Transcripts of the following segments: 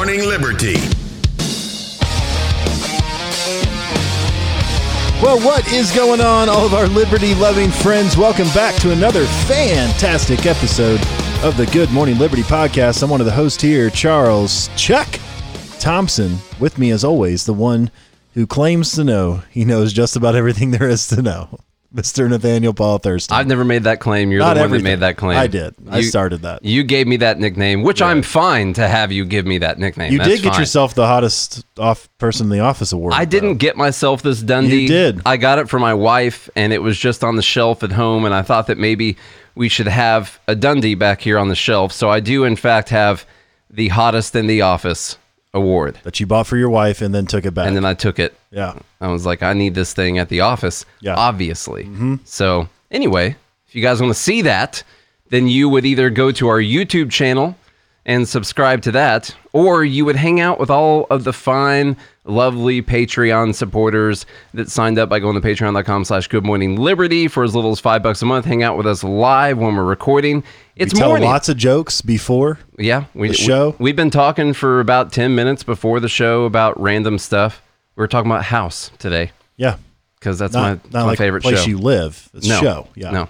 Morning Liberty. Well, what is going on, all of our liberty loving friends? Welcome back to another fantastic episode of the Good Morning Liberty podcast. I'm one of the hosts here, Charles Chuck Thompson. With me, as always, the one who claims to know he knows just about everything there is to know. Mr. Nathaniel Paul Thurston. I've never made that claim. You're Not the one everything. that made that claim. I did. I You- started that. You gave me that nickname, which I'm fine to have you give me that nickname. You That's did get fine. yourself the hottest off person in the office award. I didn't get myself this Dundie. You did. I got it for my wife, and it was just on the shelf at home. And I thought that maybe we should have a Dundie back here on the shelf. So I do, in fact, have the hottest in the office award. that you bought for your wife and then took it back. And then I took it. yeah. I was like, I need this thing at the office. Yeah. Mm-hmm. Obviously. So, anyway, if you guys want to see that, then you would either go to our YouTube channel and subscribe to that, or you would hang out with all of the fine, lovely Patreon supporters that signed up by going to patreon.com slash good morning liberty for as little as five bucks a month. Hang out with us live when we're recording. It's we tell morning. lots of jokes before. Yeah, we, The show? We, have been talking for about ten minutes before the show about random stuff. We were talking about House today Yeah. because that's Not, my, not my like favorite place show. you live. It's no show. Yeah. no.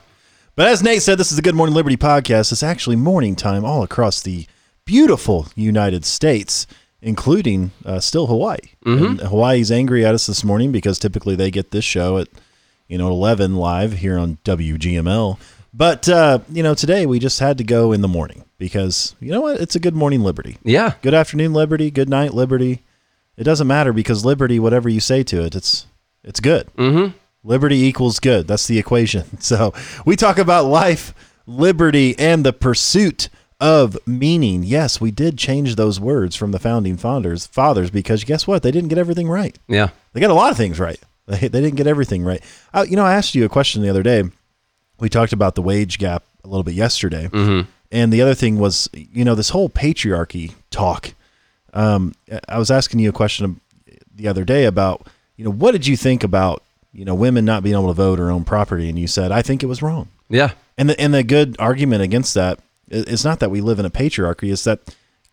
But as Nate said, this is the Good Morning Liberty podcast. It's actually morning time all across the beautiful United States, including uh, still Hawaii. Mm-hmm. And Hawaii's angry at us this morning because typically they get this show at you know 11 live here on WGML. But uh, you know today we just had to go in the morning because you know what? It's a Good Morning Liberty. Yeah, Good afternoon, Liberty. Good night, Liberty. It doesn't matter because Liberty, whatever you say to it, it's it's good. Mm-hmm. Liberty equals good. That's the equation. So we talk about life, liberty, and the pursuit of meaning. Yes, we did change those words from the founding founders, fathers, because guess what? They didn't get everything right. yeah. They got a lot of things right. They, they didn't get everything right. Uh, you know, I asked you a question the other day. We talked about the wage gap a little bit yesterday. Mm-hmm. And the other thing was, you know, this whole patriarchy talk. Um, I was asking you a question the other day about, you know, what did you think about, you know, women not being able to vote or own property? And you said, I think it was wrong. Yeah, And the, and the good argument against that i- is not that we live in a patriarchy, it's that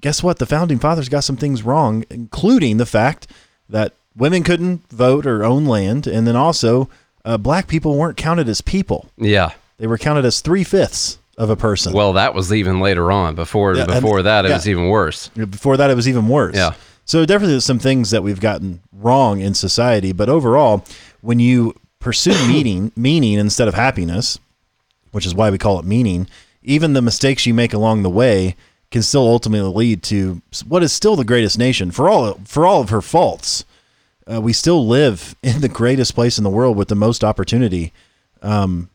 guess what? The founding fathers got some things wrong, including the fact that women couldn't vote or own land. And then also, uh, black people weren't counted as people, yeah. they were counted as three fifths of a person. Well, that was even later on. Before Yeah, and- before that, it yeah. was even worse. Before that, it was even worse. Yeah. So definitely there's some things that we've gotten wrong in society, but overall, when you pursue meaning, meaning instead of happiness, which is why we call it meaning, even the mistakes you make along the way can still ultimately lead to what is still the greatest nation for all for all of her faults. Uh, we still live in the greatest place in the world with the most opportunity. Um,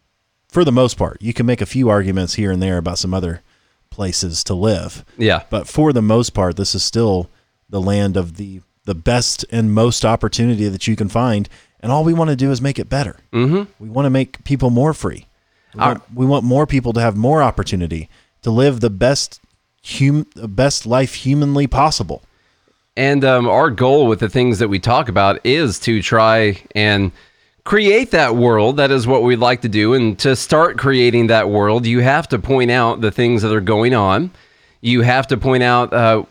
for the most part, you can make a few arguments here and there about some other places to live. Yeah, But for the most part, this is still the land of the the best and most opportunity that you can find. And all we want to do is make it better. Mm-hmm. We want to make people more free. We, Our- want, we want more people to have more opportunity to live the best hum, best life humanly possible. And um, our goal with the things that we talk about is to try and create that world. That is what we'd like to do. And to start creating that world, you have to point out the things that are going on. You have to point out uh,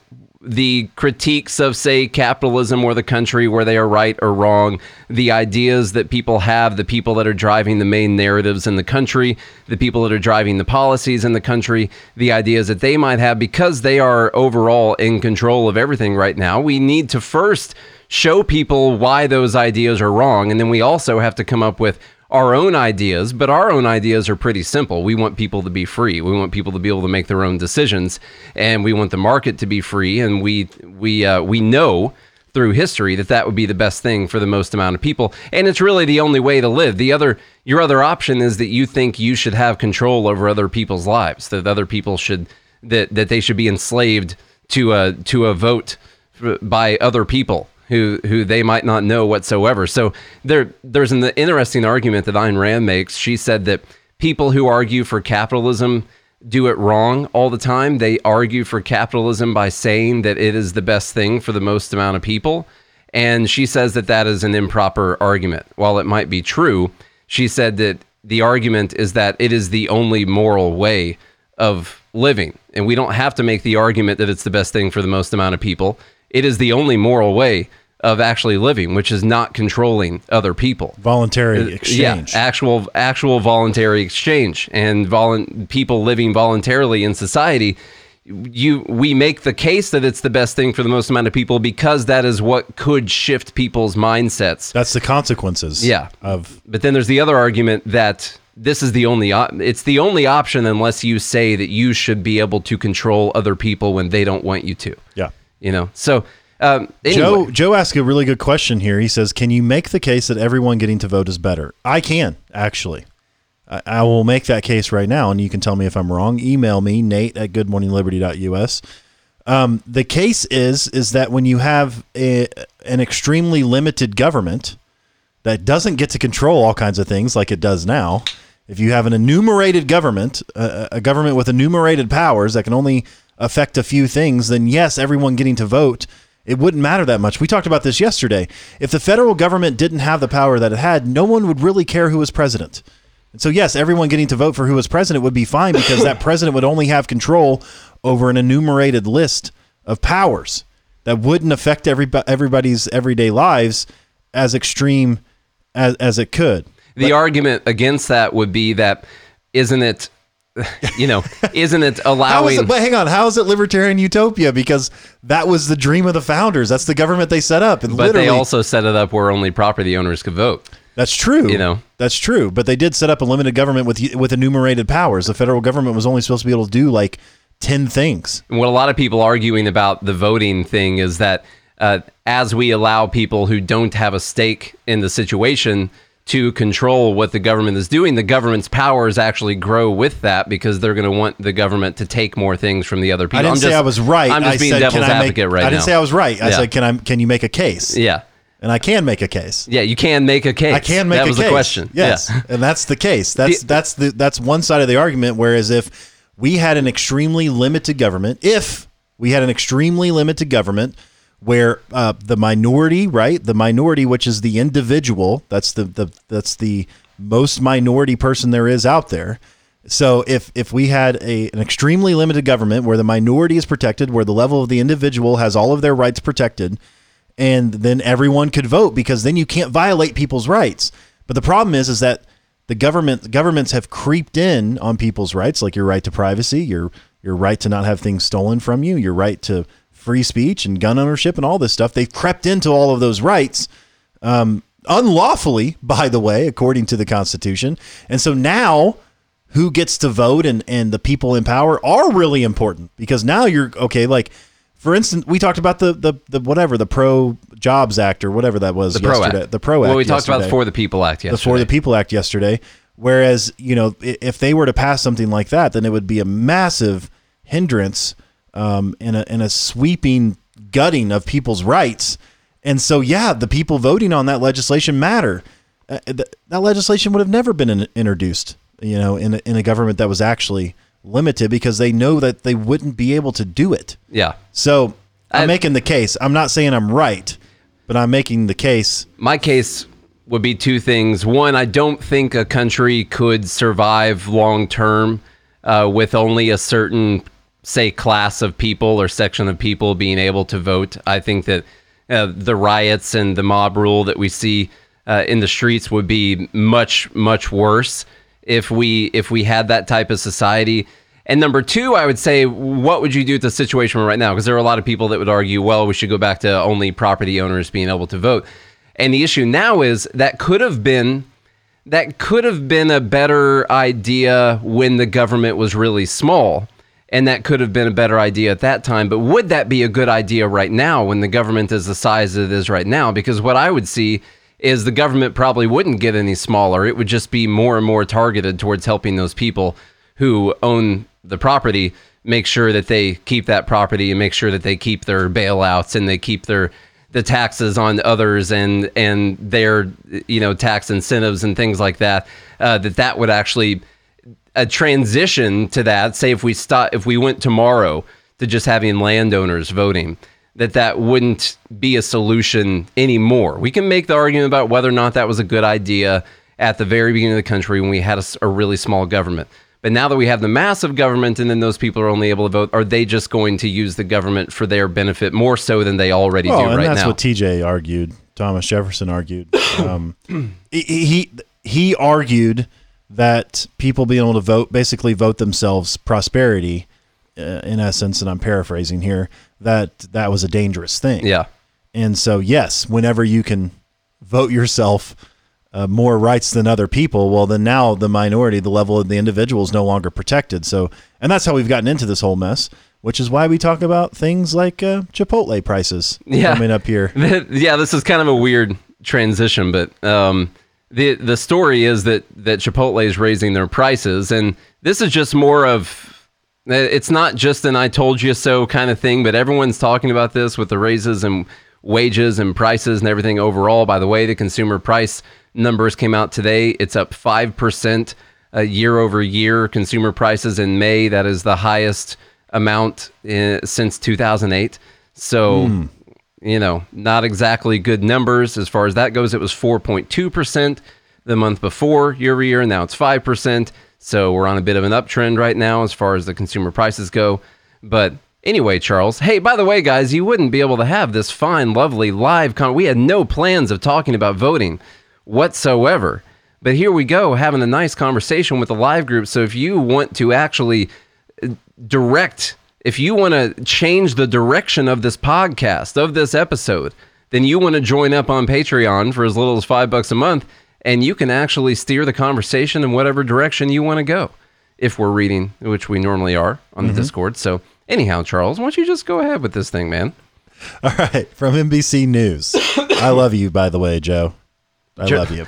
the critiques of, say, capitalism or the country where they are right or wrong, the ideas that people have, the people that are driving the main narratives in the country, the people that are driving the policies in the country, the ideas that they might have because they are overall in control of everything right now. We need to first show people why those ideas are wrong. And then we also have to come up with our own ideas, but our own ideas are pretty simple. We want people to be free. We want people to be able to make their own decisions, and we want the market to be free. And we we uh, we know through history that that would be the best thing for the most amount of people, and it's really the only way to live. The other your other option is that you think you should have control over other people's lives, that other people should that that they should be enslaved to a to a vote by other people who who they might not know whatsoever. So there there's an interesting argument that Ayn Rand makes. She said that people who argue for capitalism do it wrong all the time. They argue for capitalism by saying that it is the best thing for the most amount of people. And she says that that is an improper argument. While it might be true, she said that the argument is that it is the only moral way of living. And we don't have to make the argument that it's the best thing for the most amount of people. It is the only moral way of actually living, which is not controlling other people. Voluntary uh, exchange. Yeah, actual actual voluntary exchange and volun- people living voluntarily in society. You we make the case that it's the best thing for the most amount of people because that is what could shift people's mindsets. That's the consequences. Yeah. Of But then there's the other argument that this is the only op- it's the only option unless you say that you should be able to control other people when they don't want you to. yeah. You know. So um, anyway, Joe Joe asked a really good question here. He says, "Can you make the case that everyone getting to vote is better?" I can actually. I, I will make that case right now, and you can tell me if I'm wrong. Email me Nate at goodmorningliberty.us. Um, the case is is that when you have a, an extremely limited government that doesn't get to control all kinds of things like it does now, if you have an enumerated government, a, a government with enumerated powers that can only affect a few things, then yes, everyone getting to vote, it wouldn't matter that much. We talked about this yesterday. If the federal government didn't have the power that it had, no one would really care who was president. And so, yes, everyone getting to vote for who was president would be fine because that president would only have control over an enumerated list of powers that wouldn't affect everybo- everybody's everyday lives as extreme as, as it could. the argument against that would be that isn't it you know, isn't it How allowing it, but hang on, how is it libertarian utopia? Because that was the dream of the founders. That's the government they set up. And but they also set it up where only property owners could vote. that's true. you know. that's true. But they did set up a limited government with with enumerated powers. The federal government was only supposed to be able to do like ten things. And what a lot of people arguing about the voting thing is that uh, as we allow people who don't have a stake in the situation to control what the government is doing, the government's powers actually grow with that because they're going to want the government to take more things from the other people. I didn't I'm say just- I was right. I'm just I being said, devil's can I advocate make, right I didn't say I was right. I Yeah. said, can I? Can you make a case? yeah. And I can make a case. Yeah, you can make a case. I can make that a was the question. Yes, Yeah. and that's the case. That's that's the that's one side of the argument. Whereas if we had an extremely limited government, if we had an extremely limited government where uh, the minority, right, the minority, which is the individual, that's the, the that's the most minority person there is out there. So if if we had a an extremely limited government where the minority is protected, where the level of the individual has all of their rights protected, and then everyone could vote because then you can't violate people's rights. But the problem is is that the government governments have creeped in on people's rights, like your right to privacy, your your right to not have things stolen from you, your right to free speech and gun ownership and all this stuff. They've crept into all of those rights um, unlawfully, by the way, according to the Constitution. And so now who gets to vote and, and the people in power are really important because now you're okay, like for instance, we talked about the the, the whatever, the Pro Jobs Act or whatever that was The Pro yesterday. Act. The Pro Act. Well, we talked about the For the People Act yesterday. the. For the People Act yesterday. Whereas, you know, if they were to pass something like that, then it would be a massive hindrance um, and, a, and a sweeping gutting of people's rights. And so, yeah, the people voting on that legislation matter. Uh, th- that legislation would have never been in, introduced, you know, in a, in a government that was actually limited because they know that they wouldn't be able to do it. Yeah. So I'm I- making the case. I'm not saying I'm right, but I'm making the case. My case would be two things. One, I don't think a country could survive long term uh, with only a certain, say, class of people or section of people being able to vote. I think that uh, the riots and the mob rule that we see uh, in the streets would be much, much worse if we if we had that type of society. And number two, I would say, what would you do with the situation right now? Because there are a lot of people that would argue, well, we should go back to only property owners being able to vote. And the issue now is that could have been that could have been a better idea when the government was really small. And that could have been a better idea at that time. But would that be a good idea right now when the government is the size it is right now? Because what I would see is the government probably wouldn't get any smaller. It would just be more and more targeted towards helping those people who own the property make sure that they keep that property and make sure that they keep their bailouts and they keep their the taxes on others and and their you know tax incentives and things like that uh, that that would actually a transition to that say if we stop if we went tomorrow to just having landowners voting that that wouldn't be a solution anymore we can make the argument about whether or not that was a good idea at the very beginning of the country when we had a really small government But now that we have the massive government and then those people are only able to vote, are they just going to use the government for their benefit more so than they already Well, do and right that's now? That's what TJ argued. Thomas Jefferson argued. Um, he, he he argued that people being able to vote, basically vote themselves prosperity, uh, in essence, and I'm paraphrasing here, that that was a dangerous thing. yeah. And so, yes, whenever you can vote yourself uh, more rights than other people, well, then now the minority, the level of the individual is no longer protected. So, and that's how we've gotten into this whole mess, which is why we talk about things like uh, Chipotle prices Yeah. coming up here. yeah, this is kind of a weird transition, but um, the the story is that that Chipotle is raising their prices, and this is just more of it's not just an "I told you so" kind of thing, but everyone's talking about this with the raises and wages and prices and everything overall. By the way, the consumer price numbers came out today; it's up five percent uh, year over year. Consumer prices in May that is the highest amount in, since 2008. So you know, not exactly good numbers as far as that goes. It was 4.2% the month before year over year, and now it's 5%. So we're on a bit of an uptrend right now as far as the consumer prices go. But anyway, Charles, hey, by the way, guys, you wouldn't be able to have this fine, lovely live con. We had no plans of talking about voting whatsoever. But here we go, having a nice conversation with the live group. So if you want to actually uh, direct if you want to change the direction of this podcast of this episode then you want to join up on patreon for as little as five bucks a month and you can actually steer the conversation in whatever direction you want to go if we're reading which we normally are on the mm-hmm. discord so anyhow charles why don't you just go ahead with this thing man All right, from NBC News. I love you, by the way, Joe. I Joe- love you.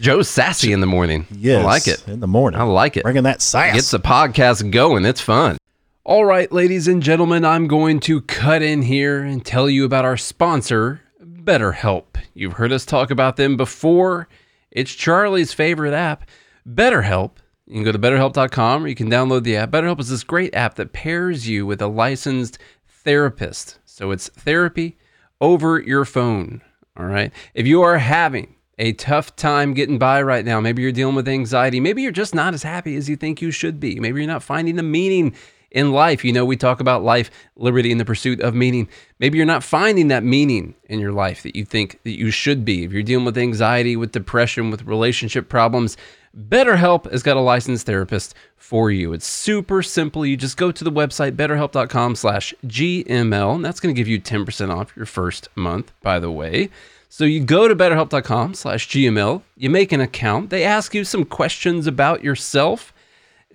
joe's sassy in the morning Yes, i like it in the morning. I like it. Bringing that sass. Gets the podcast going. It's fun. All right, ladies and gentlemen, I'm going to cut in here and tell you about our sponsor, BetterHelp. You've heard us talk about them before. It's Charlie's favorite app, BetterHelp. You can go to betterhelp.com or you can download the app. BetterHelp is this great app that pairs you with a licensed therapist. So it's therapy over your phone. All right. If you are having a tough time getting by right now, maybe you're dealing with anxiety, maybe you're just not as happy as you think you should be, maybe you're not finding the meaning in life. You know, we talk about life, liberty, and the pursuit of meaning. Maybe you're not finding that meaning in your life that you think that you should be. If you're dealing with anxiety, with depression, with relationship problems, BetterHelp has got a licensed therapist for you. It's super simple. You just go to the website betterhelp.com slash GML, and that's going to give you 10% off your first month, by the way. So you go to betterhelp.com slash GML, you make an account, they ask you some questions about yourself,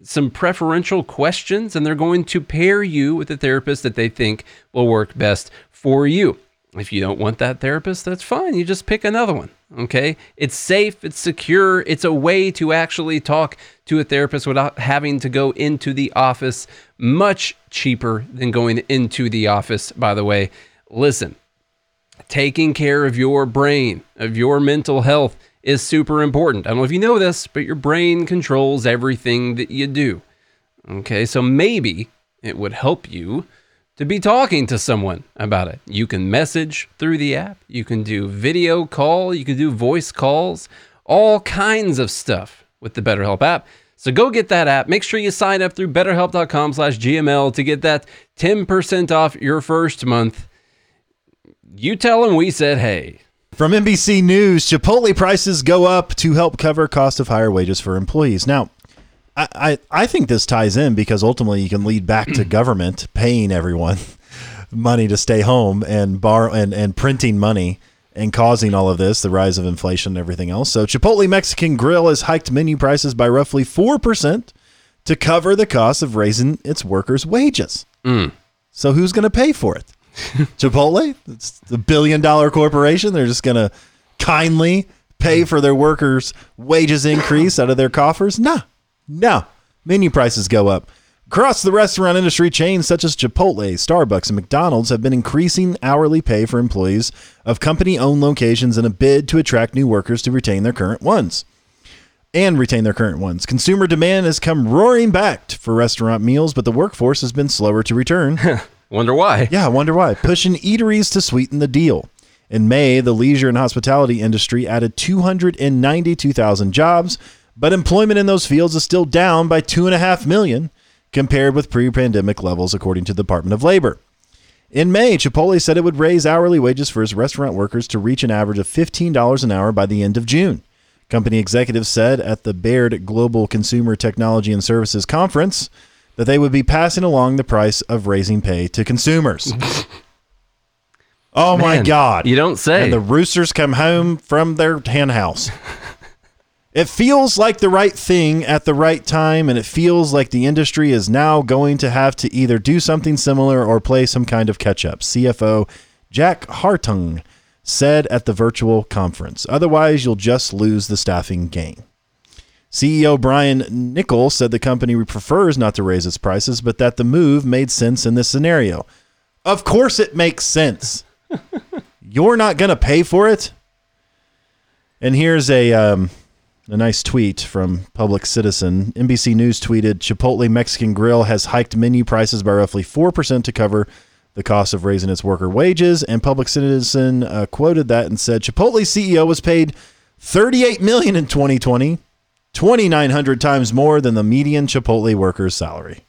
some preferential questions, and they're going to pair you with a therapist that they think will work best for you. If you don't want that therapist, that's fine. You just pick another one. Okay. It's safe, it's secure, it's a way to actually talk to a therapist without having to go into the office. Much cheaper than going into the office, by the way. Listen, taking care of your brain, of your mental health is super important. I don't know if you know this, but your brain controls everything that you do. Okay, so maybe it would help you to be talking to someone about it. You can message through the app, you can do video call, you can do voice calls, all kinds of stuff with the BetterHelp app. So go get that app. Make sure you sign up through betterhelp.com slash GML to get that 10% off your first month. You tell them we said hey. From NBC News, Chipotle prices go up to help cover cost of higher wages for employees. Now, I, I, I think this ties in because ultimately you can lead back to government paying everyone money to stay home and borrow and, and printing money and causing all of this, the rise of inflation and everything else. So Chipotle Mexican Grill has hiked menu prices by roughly 4% to cover the cost of raising its workers' wages. Mm. So who's going to pay for it? Chipotle, it's a billion dollar corporation. They're just going to kindly pay for their workers' wages increase out of their coffers. Nah, no. Menu prices go up. Across the restaurant industry, chains such as Chipotle, Starbucks, and McDonald's have been increasing hourly pay for employees of company owned locations in a bid to attract new workers to retain their current ones and retain their current ones. Consumer demand has come roaring back for restaurant meals, but the workforce has been slower to return. Wonder why? Yeah, wonder why. Pushing eateries to sweeten the deal. In May, the leisure and hospitality industry added 292,000 jobs, but employment in those fields is still down by 2.5 million compared with pre pandemic levels, according to the Department of Labor. In May, Chipotle said it would raise hourly wages for its restaurant workers to reach an average of $15 an hour by the end of June. Company executives said at the Baird Global Consumer Technology and Services Conference that they would be passing along the price of raising pay to consumers. oh my God. you don't say. And the roosters come home from their hen house. It feels like the right thing at the right time, and it feels like the industry is now going to have to either do something similar or play some kind of catch up. CFO Jack Hartung said at the virtual conference. Otherwise, you'll just lose the staffing game. CEO Brian Niccol said the company prefers not to raise its prices, but that the move made sense in this scenario. Of course, it makes sense. You're not going to pay for it. And here's a um, a nice tweet from Public Citizen. NBC News tweeted Chipotle Mexican Grill has hiked menu prices by roughly 4% to cover the cost of raising its worker wages. And Public Citizen uh, quoted that and said Chipotle CEO was paid 38 million in 2020, 2900 times more than the median Chipotle worker's salary.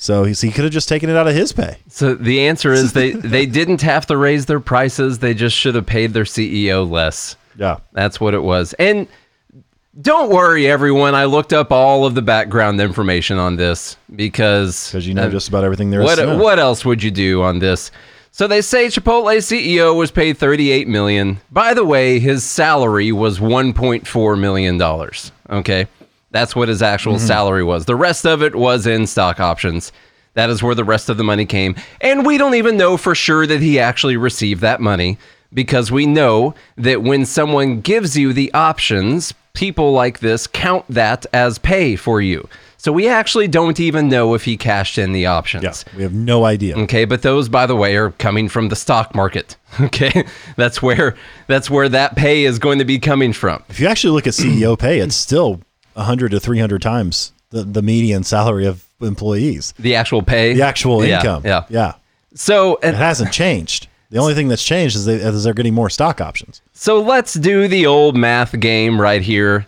So he, he could have just taken it out of his pay. So the answer is they they didn't have to raise their prices. They just should have paid their CEO less. Yeah. That's what it was. And don't worry, everyone. I looked up all of the background information on this because Because you know uh, just about everything there is. what what else would you do on this? So they say Chipotle CEO was paid 38 million. By the way, his salary was 1.4 million dollars. Okay? That's what his actual Mm-hmm. salary was. The rest of it was in stock options. That is where the rest of the money came. And we don't even know for sure that he actually received that money because we know that when someone gives you the options, people like this count that as pay for you. So we actually don't even know if he cashed in the options. Yeah, we have no idea. Okay, but those, by the way, are coming from the stock market. Okay, that's where that's where that pay is going to be coming from. If you actually look at CEO pay, it's still 100 to 300 times the, the median salary of employees. The actual pay, The actual Yeah, income. Yeah. Yeah. So, It and hasn't changed. The only thing that's changed is, they, is they're getting more stock options. so let's do the old math game right here.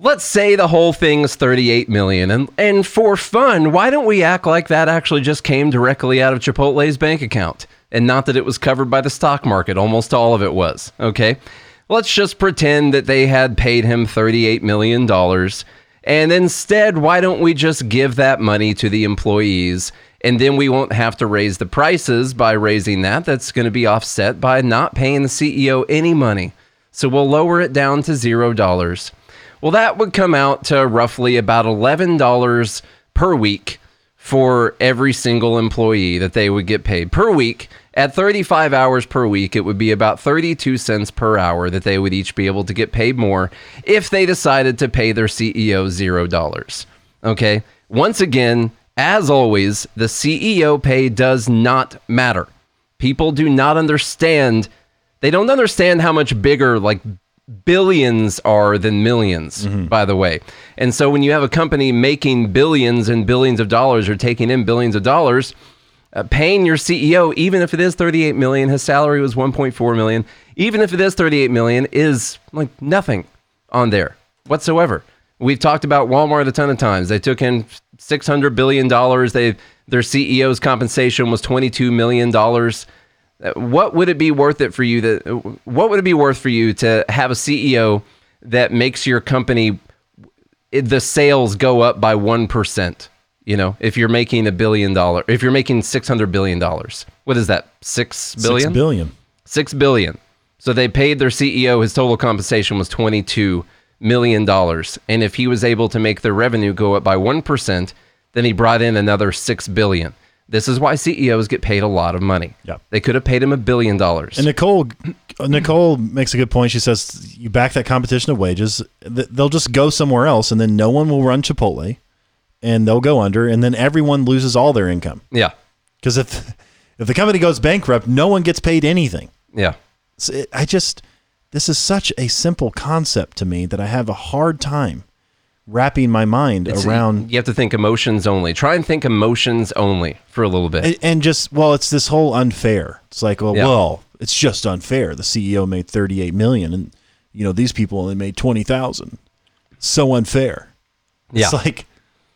Let's say the whole thing is 38 million, and and for fun, why don't we act like that actually just came directly out of Chipotle's bank account, and not that it was covered by the stock market? Almost all of it was. Okay, let's just pretend that they had paid him 38 million dollars, and instead, why don't we just give that money to the employees? And then we won't have to raise the prices by raising that. That's going to be offset by not paying the CEO any money. So we'll lower it down to zero dollars. Well, that would come out to roughly about $11 per week for every single employee that they would get paid per week. At 35 hours per week, it would be about 32 cents per hour that they would each be able to get paid more if they decided to pay their CEO $0. Okay? Once again, as always, the CEO pay does not matter. People do not understand they don't understand how much bigger like billions are than 1000000s by the way. And so when you have a company making billions and billions of dollars or taking in billions of dollars uh, paying your ceo even if it is 38 million his salary was 1.4 million even if it is 38 million is like nothing on there whatsoever. We've talked about walmart a ton of times. They took in 600 billion dollars. They their ceo's compensation was 22 million dollars what would it be worth it for you that what would it be worth for you to have a CEO that makes your company the sales go up by 1%, you know, if you're making a billion dollar if you're making 600 billion dollars. What is that? 6 billion? Six billion. 6 billion. So they paid their CEO his total compensation was 22 million dollars and if he was able to make their revenue go up by 1%, then he brought in another 6 billion. This is why CEOs get paid a lot of money. Yeah. They could have paid him a billion dollars. And Nicole, Nicole makes a good point. She says you back that competition of wages, they'll just go somewhere else, and then no one will run Chipotle, and they'll go under, and then everyone loses all their income. yeah. Because if if the company goes bankrupt, no one gets paid anything. Yeah. So it, I just this is such a simple concept to me that I have a hard time wrapping my mind It's- around. You have to think emotions only. Try and think emotions only for a little bit. And, and just well, it's this whole unfair. It's like, well, Yeah. well, it's just unfair. The CEO made thirty eight million, and you know these people only made twenty thousand. so unfair. Yeah. It's like,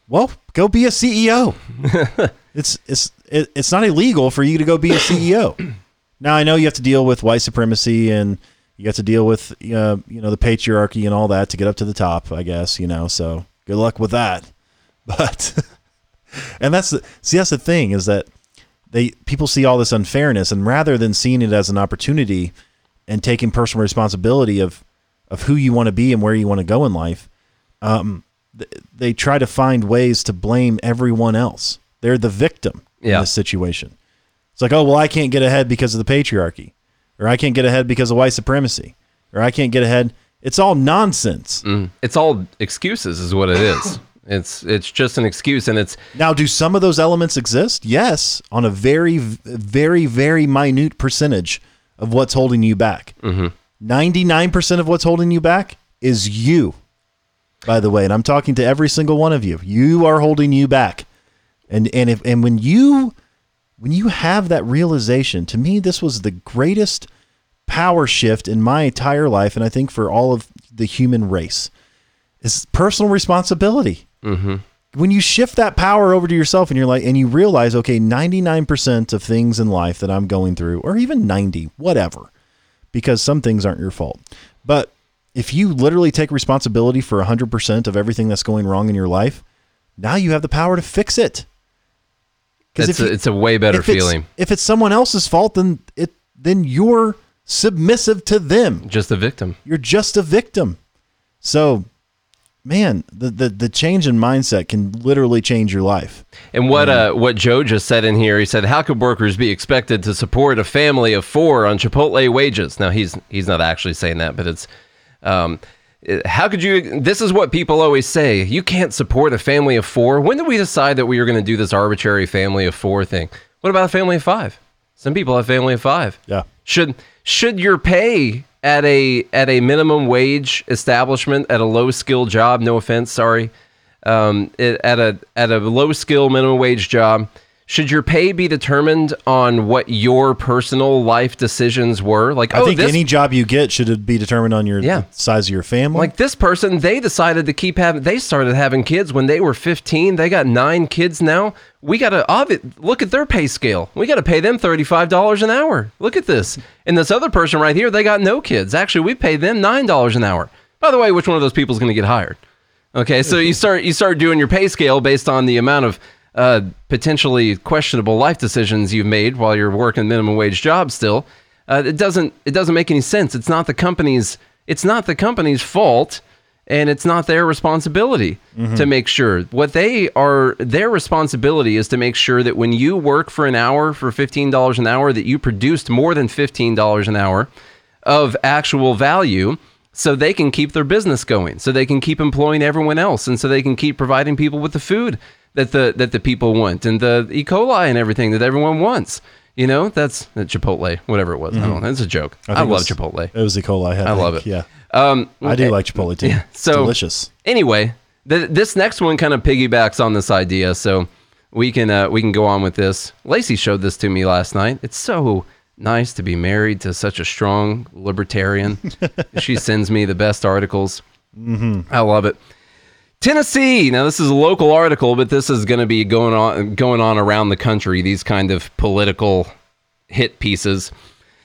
well, go be a CEO. it's it's it, it's not illegal for you to go be a CEO. now I know you have to deal with white supremacy and you have to deal with uh, you know the patriarchy and all that to get up to the top. I guess you know. So good luck with that. But and that's the see that's the thing is that they people see all this unfairness and rather than seeing it as an opportunity and taking personal responsibility of of who you want to be and where you want to go in life, um, th- they try to find ways to blame everyone else. They're the victim Yeah. in this situation. It's like, oh well, I can't get ahead because of the patriarchy, or I can't get ahead because of white supremacy, or I can't get ahead. It's all nonsense. Mm. It's all excuses, is what it is. It's it's just an excuse, and it's Now, do some of those elements exist? Yes, on a very, very, very minute percentage of what's holding you back. 99% of what's holding you back is you, by the way. And I'm talking to every single one of you. You are holding you back. And, and, if, and when you when you have that realization, to me, this was the greatest power shift in my entire life, and I think for all of the human race, is personal responsibility. Mm-hmm. When you shift that power over to yourself and you're like and you realize okay 99% of things in life that i'm going through or even 90 whatever because some things aren't your fault. But if you literally take responsibility for 100% of everything that's going wrong in your life now you have the power to fix it. It's it's a way better if it's- feeling. if it's someone else's fault then it then you're submissive to them Just a victim. you're just a victim. So, man, the the, the change in mindset can literally change your life. And what uh, what Joe just said in here, he said, "How could workers be expected to support a family of four on Chipotle wages?" Now he's he's not actually saying that, but it's um, how could you? This is what people always say: you can't support a family of four. When did we decide that we were going to do this arbitrary family of four thing? What about a family of five? Some people have family of five. Yeah. Should should your pay at a at a minimum wage establishment at a low skill job? No offense, sorry. Um, it, at a at a low skill minimum wage job, should your pay be determined on what your personal life decisions were? Like, I oh, think this any job you get should be determined on your Yeah. the size of your family. like this person, they decided to keep having. They started having kids when they were 15. They got nine kids now. We got to look at their pay scale. We got to pay them thirty-five dollars an hour. Look at this. And this other person right here, they got no kids. Actually, we pay them nine dollars an hour. By the way, which one of those people is going to get hired? Okay, so you start you start doing your pay scale based on the amount of uh, potentially questionable life decisions you've made while you're working minimum wage jobs. Still, uh, it doesn't it doesn't make any sense. It's not the company's it's not the company's fault, and it's not their responsibility to make sure. What they are their responsibility is to make sure that when you work for an hour for fifteen dollars an hour, that you produced more than fifteen dollars an hour of actual value so they can keep their business going so they can keep employing everyone else and so they can keep providing people with the food that the that the people want and the E. coli and everything that everyone wants you know that's uh, Chipotle whatever it was I don't know it's a joke I, think love was- Chipotle It was E. coli. I, I love it. Yeah, um I do like Chipotle too. It's so- delicious. anyway, th- this next one kind of piggybacks on this idea, so we can uh, we can go on with this. Lacey showed this to me last night. It's so nice to be married to such a strong libertarian. she sends me the best articles. Mm-hmm. I love it. Tennessee. Now this is a local article, but this is going to be going on going on around the country. These kind of political hit pieces.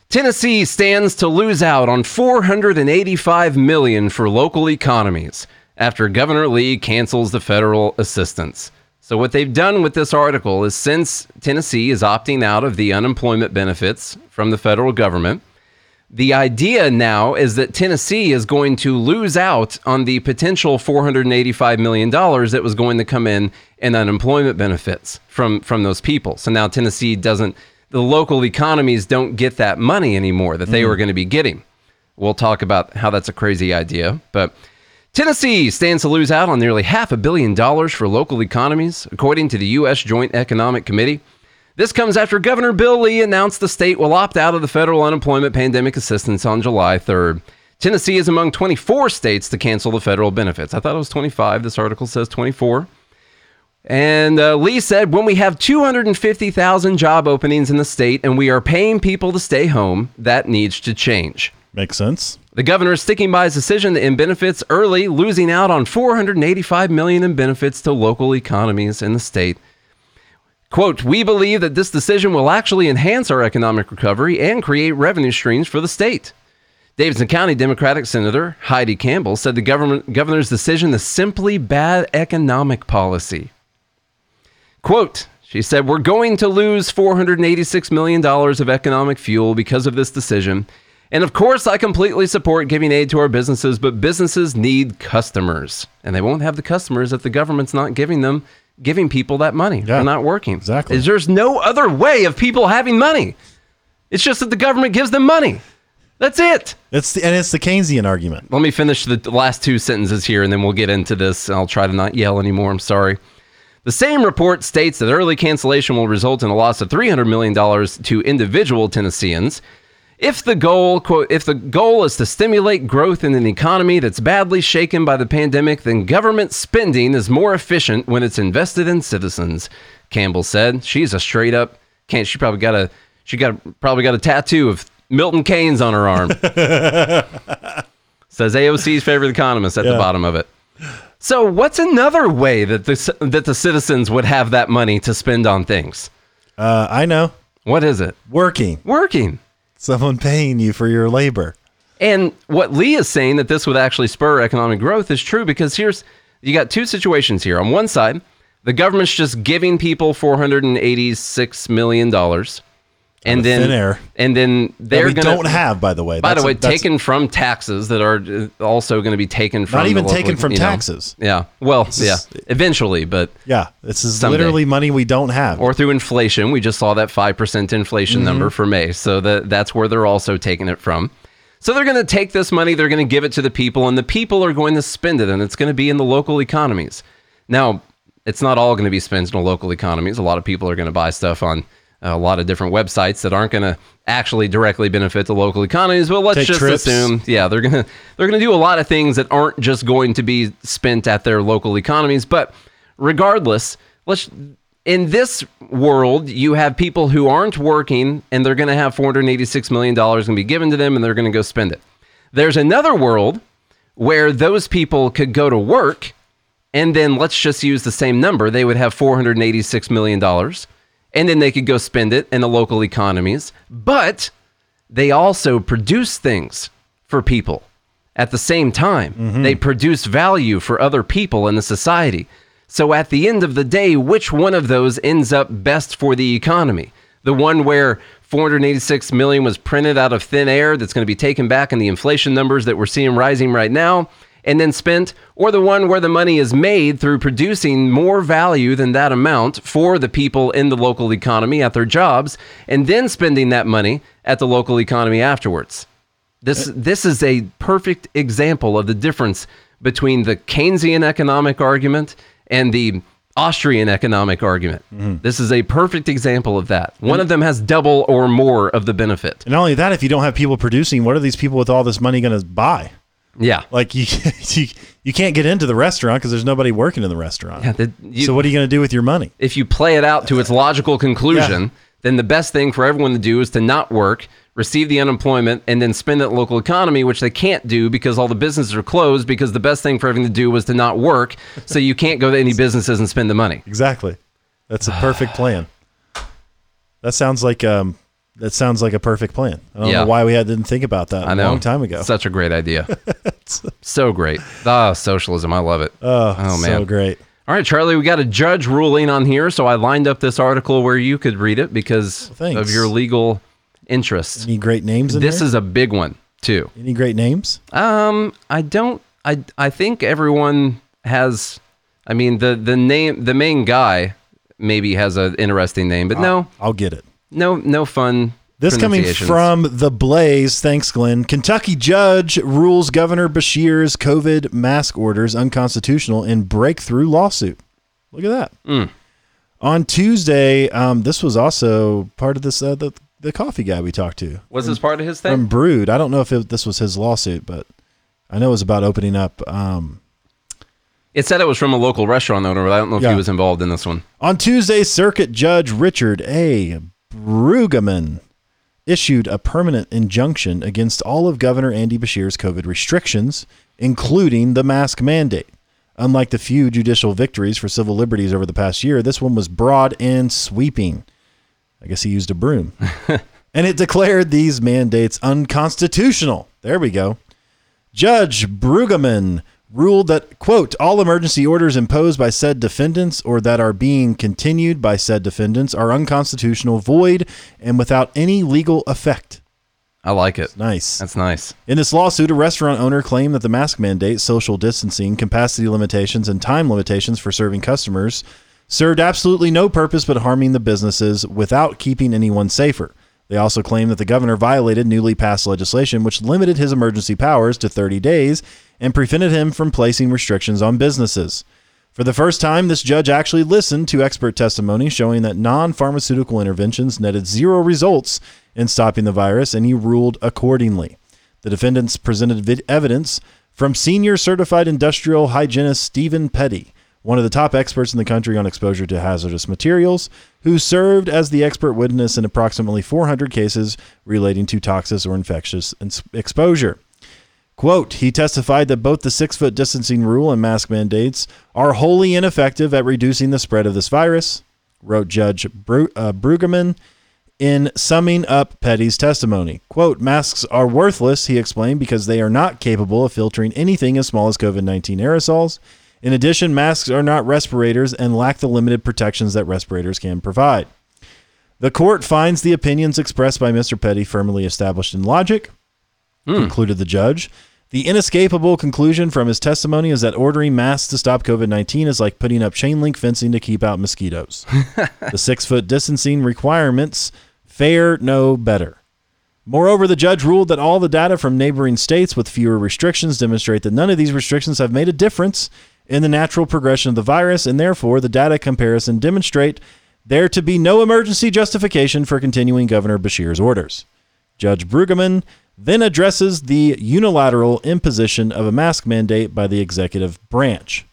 Tennessee stands to lose out on 485 million for local economies after Governor Lee cancels the federal assistance. So what they've done with this article is since Tennessee is opting out of the unemployment benefits from the federal government, the idea now is that Tennessee is going to lose out on the potential $485 million that was going to come in in unemployment benefits from, from those people. So now Tennessee doesn't, the local economies don't get that money anymore that they mm-hmm. were going to be getting. We'll talk about how that's a crazy idea. But Tennessee stands to lose out on nearly half a billion dollars for local economies, according to the U.S. Joint Economic Committee. This comes after Governor Bill Lee announced the state will opt out of the federal unemployment pandemic assistance on July 3rd. Tennessee is among 24 states to cancel the federal benefits. I thought it was 25. This article says 24. And uh, Lee said, when we have 250,000 job openings in the state and we are paying people to stay home, that needs to change. Makes sense. The governor is sticking by his decision to end benefits early, losing out on 485 million in benefits to local economies in the state. Quote, we believe that this decision will actually enhance our economic recovery and create revenue streams for the state. Davidson County Democratic Senator Heidi Campbell said the governor's decision is simply bad economic policy. Quote, she said, We're going to lose $486 million of economic fuel because of this decision. And of course, I completely support giving aid to our businesses, but businesses need customers. And they won't have the customers if the government's not giving them, giving people that money. Yeah, They're not working. exactly. Is There's no other way of people having money. It's just that the government gives them money. That's it. It's the, and it's the Keynesian argument. Let me finish the last two sentences here and then we'll get into this. I'll try to not yell anymore. I'm sorry. The same report states that early cancellation will result in a loss of $300 million to individual Tennesseans. If the goal, quote, if the goal is to stimulate growth in an economy that's badly shaken by the pandemic, then government spending is more efficient when it's invested in citizens, Campbell said. She's a straight up can't she probably got a she got probably got a tattoo of Milton Keynes on her arm. Says AOC's favorite economist at the bottom of it. So, what's another way that the that the citizens would have that money to spend on things? Uh, I know. What is it? Working. Working. Someone paying you for your labor. And what Lee is saying that this would actually spur economic growth is true because here's you got two situations here. On one side, the government's just giving people 486 million dollars and then thin air. and then they're going don't have, by the way. by the That's a- way, that's taken from taxes that are uh, also going to be taken from not even local- taken from you know. taxes. Yeah. Well, is- yeah. Eventually, but Yeah, this is Someday. literally money we don't have. or through inflation. We just saw that 5% inflation Mm-hmm. number for May. So that that's where they're also taking it from. So they're going to take this money, they're going to give it to the people and the people are going to spend it and it's going to be in the local economies. Now, it's not all going to be spent in the local economies. A lot of people are going to buy stuff on a lot of different websites that aren't going to actually directly benefit the local economies. But let's Take just trips. assume, yeah, they're gonna they're gonna do a lot of things that aren't just going to be spent at their local economies. But regardless, let's in this world, you have people who aren't working and they're going to have $486 million going to be given to them and they're going to go spend it. There's another world where those people could go to work and then let's just use the same number. They would have $486 million and then they could go spend it in the local economies. But they also produce things for people at the same time. Mm-hmm. They produce value for other people in the society. So at the end of the day, which one of those ends up best for the economy? The one where 486 million was printed out of thin air that's going to be taken back in the inflation numbers that we're seeing rising right now and then spent or the one where the money is made through producing more value than that amount for the people in the local economy at their jobs and then spending that money at the local economy afterwards. This this is a perfect example of the difference between the Keynesian economic argument and the Austrian economic argument. Mm-hmm. This is a perfect example of that. One of them has double or more of the benefit. and not only that, if you don't have people producing, what are these people with all this money going to buy? Yeah. Like you, you, you can't get into the restaurant because there's nobody working in the restaurant. Yeah, the- you- so what are you going to do with your money? if you play it out to its logical conclusion, Yeah. then the best thing for everyone to do is to not work, receive the unemployment, and then spend it local economy, which they can't do because all the businesses are closed. Because the best thing for everyone to do was to not work, so you can't go to any businesses and spend the money. Exactly. That's a perfect plan. That sounds like um, that sounds like a perfect plan. I don't Yeah. know why we didn't think about that I a know. long time ago. Such a great idea. so great. Ah, socialism. I love it. oh, oh, so man. great. All right, Charlie, we got a judge ruling on here, so I lined up this article where you could read it because Thanks. of your legal interests. Any great names in This there? is a big one, too. Any great names? Um, I don't. I I think everyone has. I mean, the the name, the main guy, maybe has an interesting name, but no, I'll get it. No, no fun. This coming from the Blaze. Thanks, Glenn. Kentucky judge rules Governor Beshear's COVID mask orders unconstitutional in breakthrough lawsuit. Look at that. Mm. On Tuesday, um, this was also part of this uh, the the coffee guy we talked to was this part of his thing. from Brood. I don't know if it, this was his lawsuit, but I know it was about opening up. Um, it said it was from a local restaurant owner, but I don't know if Yeah. he was involved in this one. On Tuesday, Circuit Judge Richard A. Brueggemann issued a permanent injunction against all of Governor Andy Beshear's COVID restrictions, including the mask mandate. Unlike the few judicial victories for civil liberties over the past year, this one was broad and sweeping. I guess he used a broom. and it declared these mandates unconstitutional. There we go. Judge Brueggemann ruled that, quote, all emergency orders imposed by said defendants or that are being continued by said defendants are unconstitutional, void, and without any legal effect. I like it. Nice. That's nice. In this lawsuit, a restaurant owner claimed that the mask mandate, social distancing, capacity limitations, and time limitations for serving customers served absolutely no purpose but harming the businesses without keeping anyone safer. They also claimed that the governor violated newly passed legislation which limited his emergency powers to 30 days and prevented him from placing restrictions on businesses. For the first time, this judge actually listened to expert testimony showing that non pharmaceutical interventions netted zero results in stopping the virus, and he ruled accordingly. The defendants presented vid- evidence from senior certified industrial hygienist Stephen Petty, one of the top experts in the country on exposure to hazardous materials, who served as the expert witness in approximately 400 cases relating to toxic or infectious exposure. Quote, he testified that both the six foot distancing rule and mask mandates are wholly ineffective at reducing the spread of this virus, wrote Judge Bru- uh, in summing up Petty's testimony. Quote, masks are worthless, he explained, because they are not capable of filtering anything as small as COVID 19 aerosols. In addition, masks are not respirators and lack the limited protections that respirators can provide. The court finds the opinions expressed by Mr. Petty firmly established in logic, hmm. concluded the judge. The inescapable conclusion from his testimony is that ordering masks to stop COVID 19 is like putting up chain link fencing to keep out mosquitoes. the six foot distancing requirements fare no better. Moreover, the judge ruled that all the data from neighboring states with fewer restrictions demonstrate that none of these restrictions have made a difference in the natural progression of the virus, and therefore the data comparison demonstrate there to be no emergency justification for continuing Governor Beshear's orders. Judge Brueggemann then addresses the unilateral imposition of a mask mandate by the executive branch.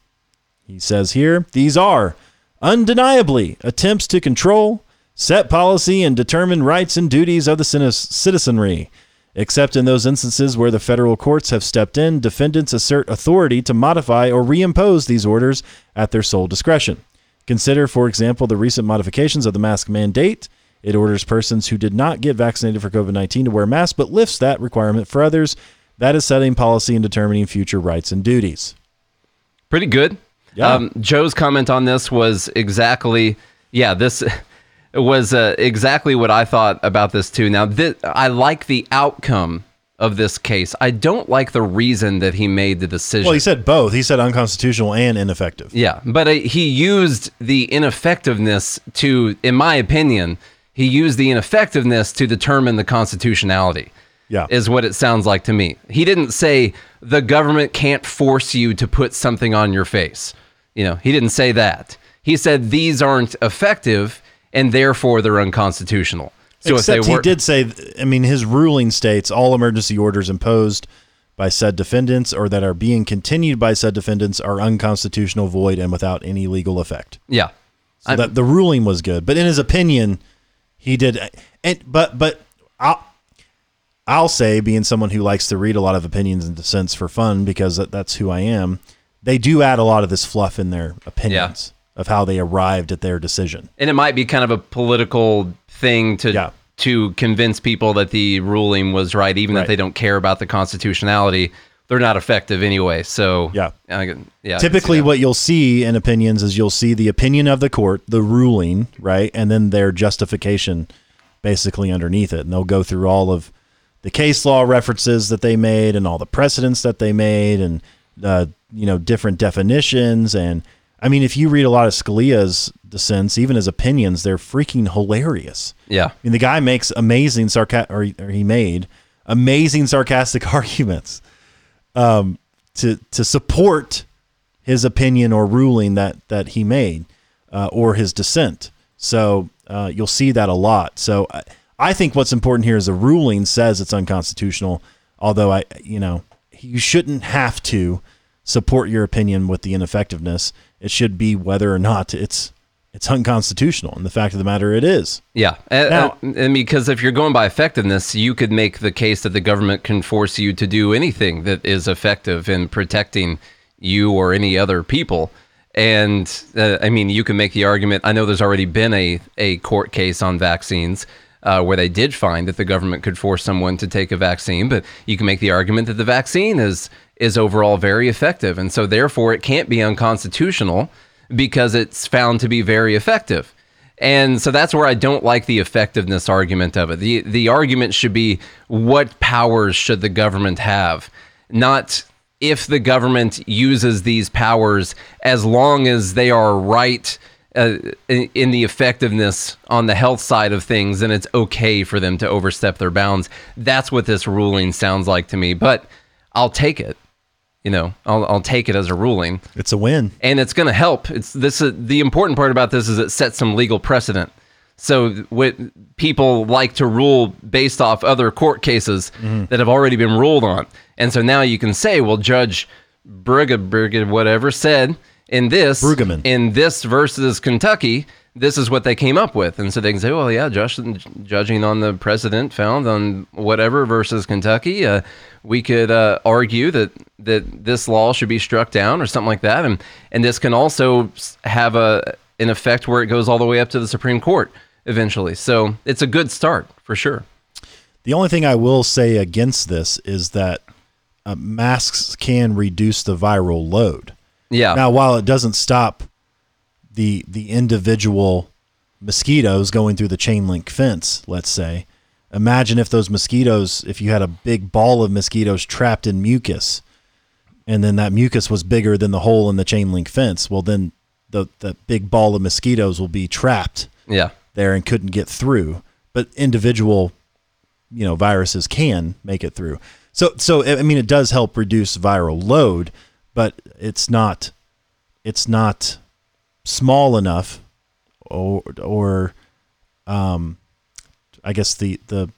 He says here these are undeniably attempts to control, set policy, and determine rights and duties of the citizenry. Except in those instances where the federal courts have stepped in, defendants assert authority to modify or reimpose these orders at their sole discretion. Consider, for example, the recent modifications of the mask mandate. It orders persons who did not get vaccinated for COVID 19 to wear masks, but lifts that requirement for others. That is setting policy and determining future rights and duties. Pretty good. Yeah. Um, Joe's comment on this was exactly, yeah, this was uh, exactly what I thought about this too. Now, I like the outcome of this case. I don't like the reason that he made the decision. Well, he said both. He said unconstitutional and ineffective. Yeah, but uh, he used the ineffectiveness to, in my opinion, he used the ineffectiveness to determine the constitutionality. Yeah. Is what it sounds like to me. He didn't say the government can't force you to put something on your face. You know, he didn't say that. He said these aren't effective and therefore they're unconstitutional. So Except if they he did say, I mean, his ruling states all emergency orders imposed by said defendants or that are being continued by said defendants are unconstitutional, void, and without any legal effect. Yeah. So that the ruling was good, but in his opinion, he did. And but but I'll I'll say, being someone who likes to read a lot of opinions and dissents for fun because that, that's who I am, they do add a lot of this fluff in their opinions of how they arrived at their decision. And it might be kind of a political thing to Yeah. to convince people that the ruling was right, even Right. if they don't care about the constitutionality. They're not effective anyway. So Yeah. I yeah. I can see Typically, what you'll see in opinions is you'll see the opinion of the court, the ruling, right, and then their justification basically underneath it. And they'll go through all of the case law references that they made and all the precedents that they made and, uh, you know, different definitions. And I mean, if you read a lot of Scalia's dissents, even his opinions, they're freaking hilarious. yeah. I mean, the guy makes amazing sarcastic, or, or he made amazing sarcastic arguments um, to to support his opinion or ruling that that he made uh, or his dissent. So uh, you'll see that a lot. So I, I think what's important here is the ruling says it's unconstitutional. Although I, you know, you shouldn't have to support your opinion with the ineffectiveness. It should be whether or not it's it's unconstitutional. And the fact of the matter, it is. Yeah, and, Now- and- and because if you're going by effectiveness, you could make the case that the government can force you to do anything that is effective in protecting you or any other people. And uh, I mean, you can make the argument. I know there's already been a a court case on vaccines. Uh, where they did find that the government could force someone to take a vaccine, but you can make the argument that the vaccine is is overall very effective, and so therefore it can't be unconstitutional because it's found to be very effective. And so that's where I don't like the effectiveness argument of it. The the argument should be what powers should the government have, not if the government uses these powers as long as they are right uh, in, in the effectiveness on the health side of things, and it's okay for them to overstep their bounds. That's what this ruling sounds like to me. But I'll take it. You know, I'll, I'll take it as a ruling It's a win. and it's going to help. It's this. Uh, the important part about this is it sets some legal precedent. So what people like to rule based off other court cases that have already been ruled on, and so now you can say, well, Judge Briga Briga whatever said in this Brueggemann. in this versus Kentucky, this is what they came up with, and so they can say, well, yeah, judge, judging on the precedent found on whatever versus Kentucky, uh, we could uh, argue that that this law should be struck down or something like that, and and this can also have a an effect where it goes all the way up to the Supreme Court eventually. So it's a good start for sure. The only thing I will say against this is that uh, masks can reduce the viral load. Yeah. Now, while it doesn't stop the the individual mosquitoes going through the chain link fence, let's say, imagine if those mosquitoes, if you had a big ball of mosquitoes trapped in mucus, and then that mucus was bigger than the hole in the chain link fence. Well, then the the big ball of mosquitoes will be trapped yeah. there and couldn't get through. But individual, you know, viruses can make it through. So, so I mean, it does help reduce viral load, but it's not, it's not small enough, or or, um, I guess the the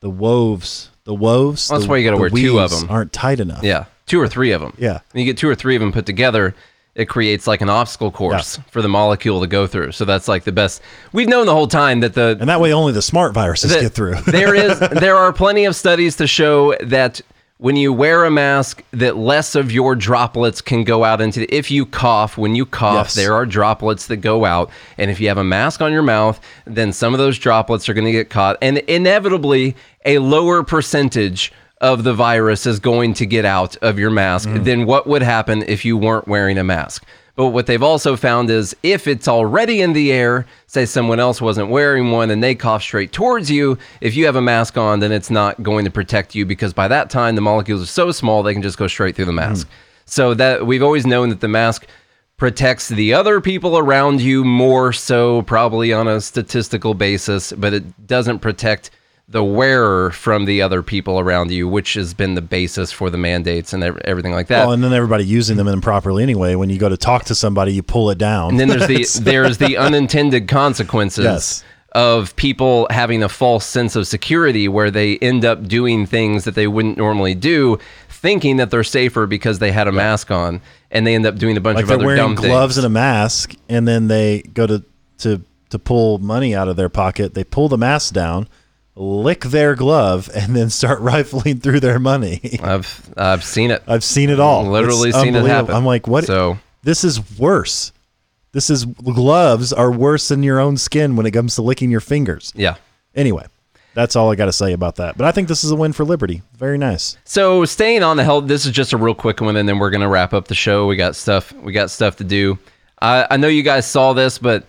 the woves, the woves. Well, that's the- why you gotta the wear two of them. Aren't tight enough. Yeah. Two or three of them. Yeah. When you get two or three of them put together, it creates like an obstacle course for the molecule to go through. So that's like the best. We've known the whole time that the And that way, only the smart viruses get through. there is there are plenty of studies to show that when you wear a mask that less of your droplets can go out into the, if you cough when you cough Yes. there are droplets that go out. And if you have a mask on your mouth then some of those droplets are going to get caught. And inevitably a lower percentage of the virus is going to get out of your mask mm. than what would happen if you weren't wearing a mask but what they've also found is if it's already in the air, say someone else wasn't wearing one and they cough straight towards you, if you have a mask on, then it's not going to protect you because by that time the molecules are so small they can just go straight through the mask. Hmm. So that we've always known that the mask protects the other people around you more so probably on a statistical basis, but it doesn't protect the wearer from the other people around you, which has been the basis for the mandates and everything like that. Well, and then everybody using them improperly anyway. When you go to talk to somebody, you pull it down. And then there's the there's the unintended consequences Yes. of people having a false sense of security where they end up doing things that they wouldn't normally do, thinking that they're safer because they had a mask on, and they end up doing a bunch like of they're other wearing dumb gloves things. and a mask, and then they go to to to pull money out of their pocket. They pull the mask down, lick their glove, and then start rifling through their money. I've I've seen it. I've seen it all. Literally It's seen it happen. I'm like, what? So this is worse. This is gloves are worse than your own skin when it comes to licking your fingers. yeah. Anyway, that's all I got to say about that. But I think this is a win for Liberty. Very nice. So staying on the health, this is just a real quick one, and then we're gonna wrap up the show. We got stuff. We got stuff to do. I, I know you guys saw this, but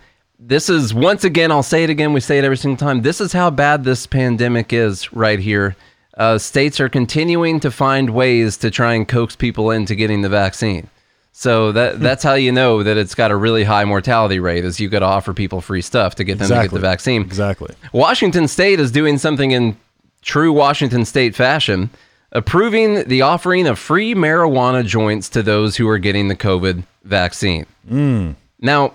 this is once again. I'll say it again. We say it every single time. This is how bad this pandemic is right here. Uh, states are continuing to find ways to try and coax people into getting the vaccine. So that that's how you know that it's got a really high mortality rate. Is you got to offer people free stuff to get them to get the vaccine. Exactly. Washington State is doing something in true Washington State fashion, approving the offering of free marijuana joints to those who are getting the COVID vaccine. Now,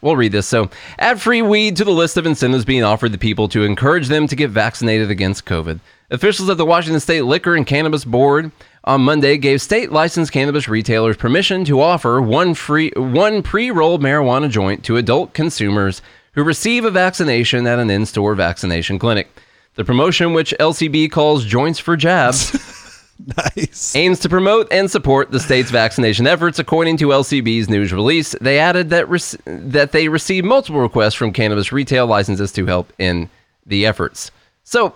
we'll read this. So, add free weed to the list of incentives being offered to people to encourage them to get vaccinated against COVID. Officials at the Washington State Liquor and Cannabis Board on Monday gave state licensed cannabis retailers permission to offer one free one pre-rolled marijuana joint to adult consumers who receive a vaccination at an in-store vaccination clinic. The promotion, which LCB calls Joints for Jabs, Nice. aims to promote and support the state's vaccination efforts. According to LCB's news release, they added that rec- that they received multiple requests from cannabis retail licenses to help in the efforts. So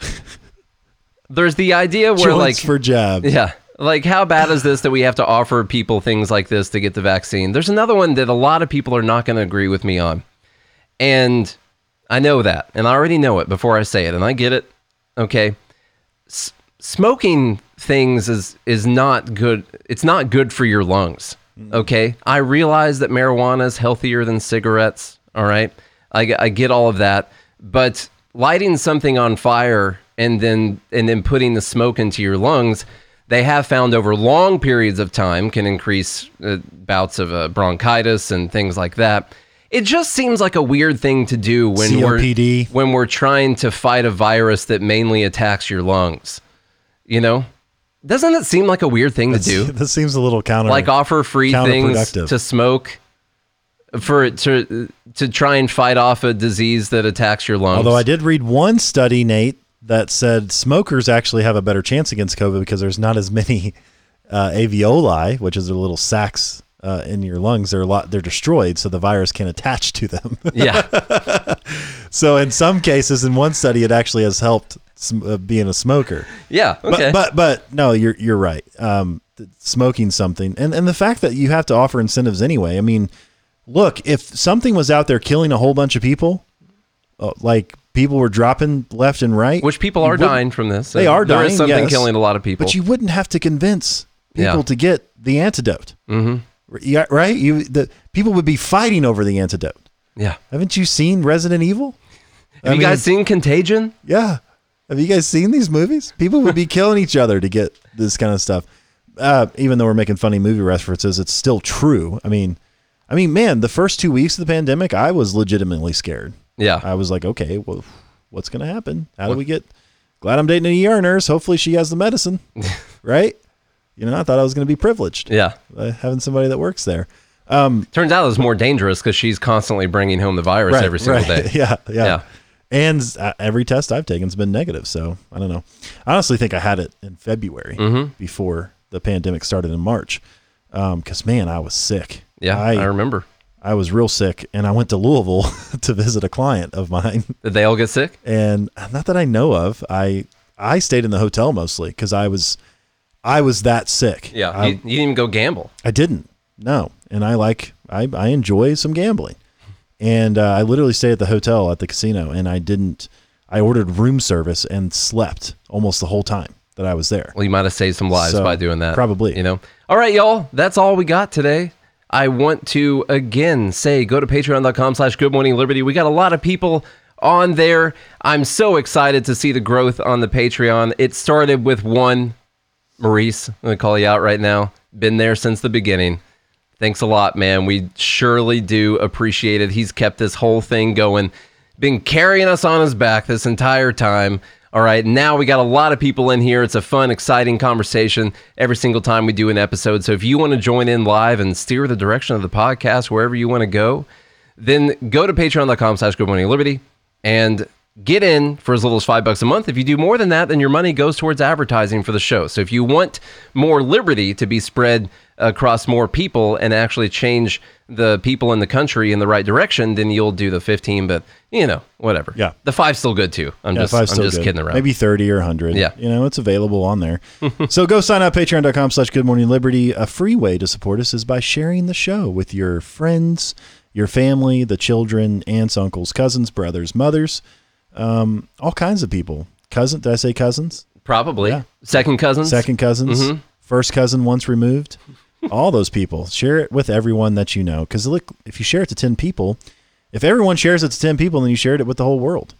there's the idea where Joints like for jabs. yeah. Like, how bad is this that we have to offer people things like this to get the vaccine? There's another one that a lot of people are not going to agree with me on. And I know that. And I already know it before I say it. And I get it. Okay. S- smoking things is, is not good. It's not good for your lungs. Okay. I realize that marijuana is healthier than cigarettes. All right. I, I get all of that. But lighting something on fire and then and then putting the smoke into your lungs they have found over long periods of time can increase uh, bouts of uh, bronchitis and things like that it just seems like a weird thing to do when COPD. we're when we're trying to fight a virus that mainly attacks your lungs you know? Doesn't it seem like a weird thing to do? This seems a little counter. like offer free things to smoke for to to try and fight off a disease that attacks your lungs. Although I did read one study, Nate, that said smokers actually have a better chance against COVID because there's not as many uh, alveoli, which is the little sacs uh, in your lungs. They're a lot. They're destroyed, so the virus can attach to them. yeah so in some cases, in one study, it actually has helped sm- uh, being a smoker. yeah But, okay but but no, you're you're right. Um, smoking something, and and the fact that you have to offer incentives anyway. I mean, look, if something was out there killing a whole bunch of people, uh, like people were dropping left and right, which people are dying from this They are dying. there is something yes. killing a lot of people but you wouldn't have to convince people Yeah. to get the antidote. Mm-hmm. Yeah, right. You the people would be fighting over the antidote. yeah Haven't you seen Resident Evil? have you guys seen contagion Yeah. Have you guys seen these movies? People would be killing each other to get this kind of stuff. Uh, even though we're making funny movie references, it's still true. I mean, I mean, man, the first two weeks of the pandemic, I was legitimately scared. yeah I was like, okay, well, what's going to happen? How do we get? Glad I'm dating a ER nurse. Hopefully, she has the medicine, right? You know, I thought I was going to be privileged yeah uh, having somebody that works there. turns out it's more dangerous because she's constantly bringing home the virus every single right. day yeah, yeah, Yeah. And uh, every test I've taken has been negative. So I don't know. I honestly think I had it in February Mm-hmm. before the pandemic started in March. Because man, I was sick. yeah I, I, remember I was real sick, and I went to Louisville to visit a client of mine. did they all get sick And not that I know of, I I stayed in the hotel mostly because I was I was that sick. yeah I, you, you didn't even go gamble I didn't. No, and I like I I enjoy some gambling, and uh, I literally stayed at the hotel at the casino, and I didn't. I ordered room service and slept almost the whole time that I was there. Well, you might have saved some lives So, by doing that. probably. You know. All right, y'all. That's all we got today. I want to again say go to patreon.com slash good morning liberty. We got a lot of people on there. I'm so excited to see the growth on the Patreon. It started with one Maurice. I'm gonna call you out right now. Been there since the beginning. Thanks a lot, man. We surely do appreciate it. He's kept this whole thing going, been carrying us on his back this entire time. All right, now we got a lot of people in here. It's a fun, exciting conversation every single time we do an episode. So if you want to join in live and steer the direction of the podcast wherever you want to go, then go to patreon.com slash good morning liberty and get in for as little as five bucks a month. If you do more than that, then your money goes towards advertising for the show. So if you want more liberty to be spread across more people and actually change the people in the country in the right direction, then you'll do the 15, but you know, whatever. Yeah. The five's still good too. I'm Yeah, just, I'm still just good. kidding around. Maybe 30 or 100. Yeah. You know, it's available on there. so go sign up, patreon.com slash good morning liberty. A free way to support us is by sharing the show with your friends, your family, the children, aunts, uncles, cousins, brothers, mothers, um, all kinds of people. Cousin, did I say cousins? Probably. Yeah. Second cousins. Second cousins, Mm-hmm. first cousin once removed. All those people. Share it with everyone that you know. Because look, if you share it to 10 people, if everyone shares it to 10 people, then you shared it with the whole world.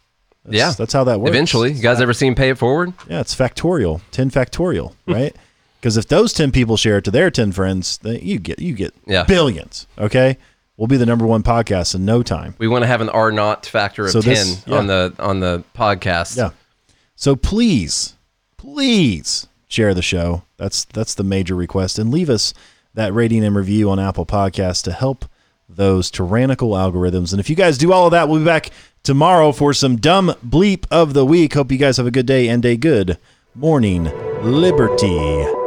That's, Yeah. That's how that works. Eventually. You guys ever seen Pay It Forward? Yeah, it's factorial, 10 factorial, right? Because if those 10 people share it to their 10 friends, then you get you get Yeah. billions, okay? We'll be the number one podcast in no time. We want to have an R naught factor of So 10 this- on the on the podcast. Yeah. So please, please share the show. That's that's the major request, and leave us that rating and review on Apple Podcasts to help those tyrannical algorithms. And if you guys do all of that, we'll be back tomorrow for some dumb bleep of the week. Hope you guys have a good day and a good morning liberty.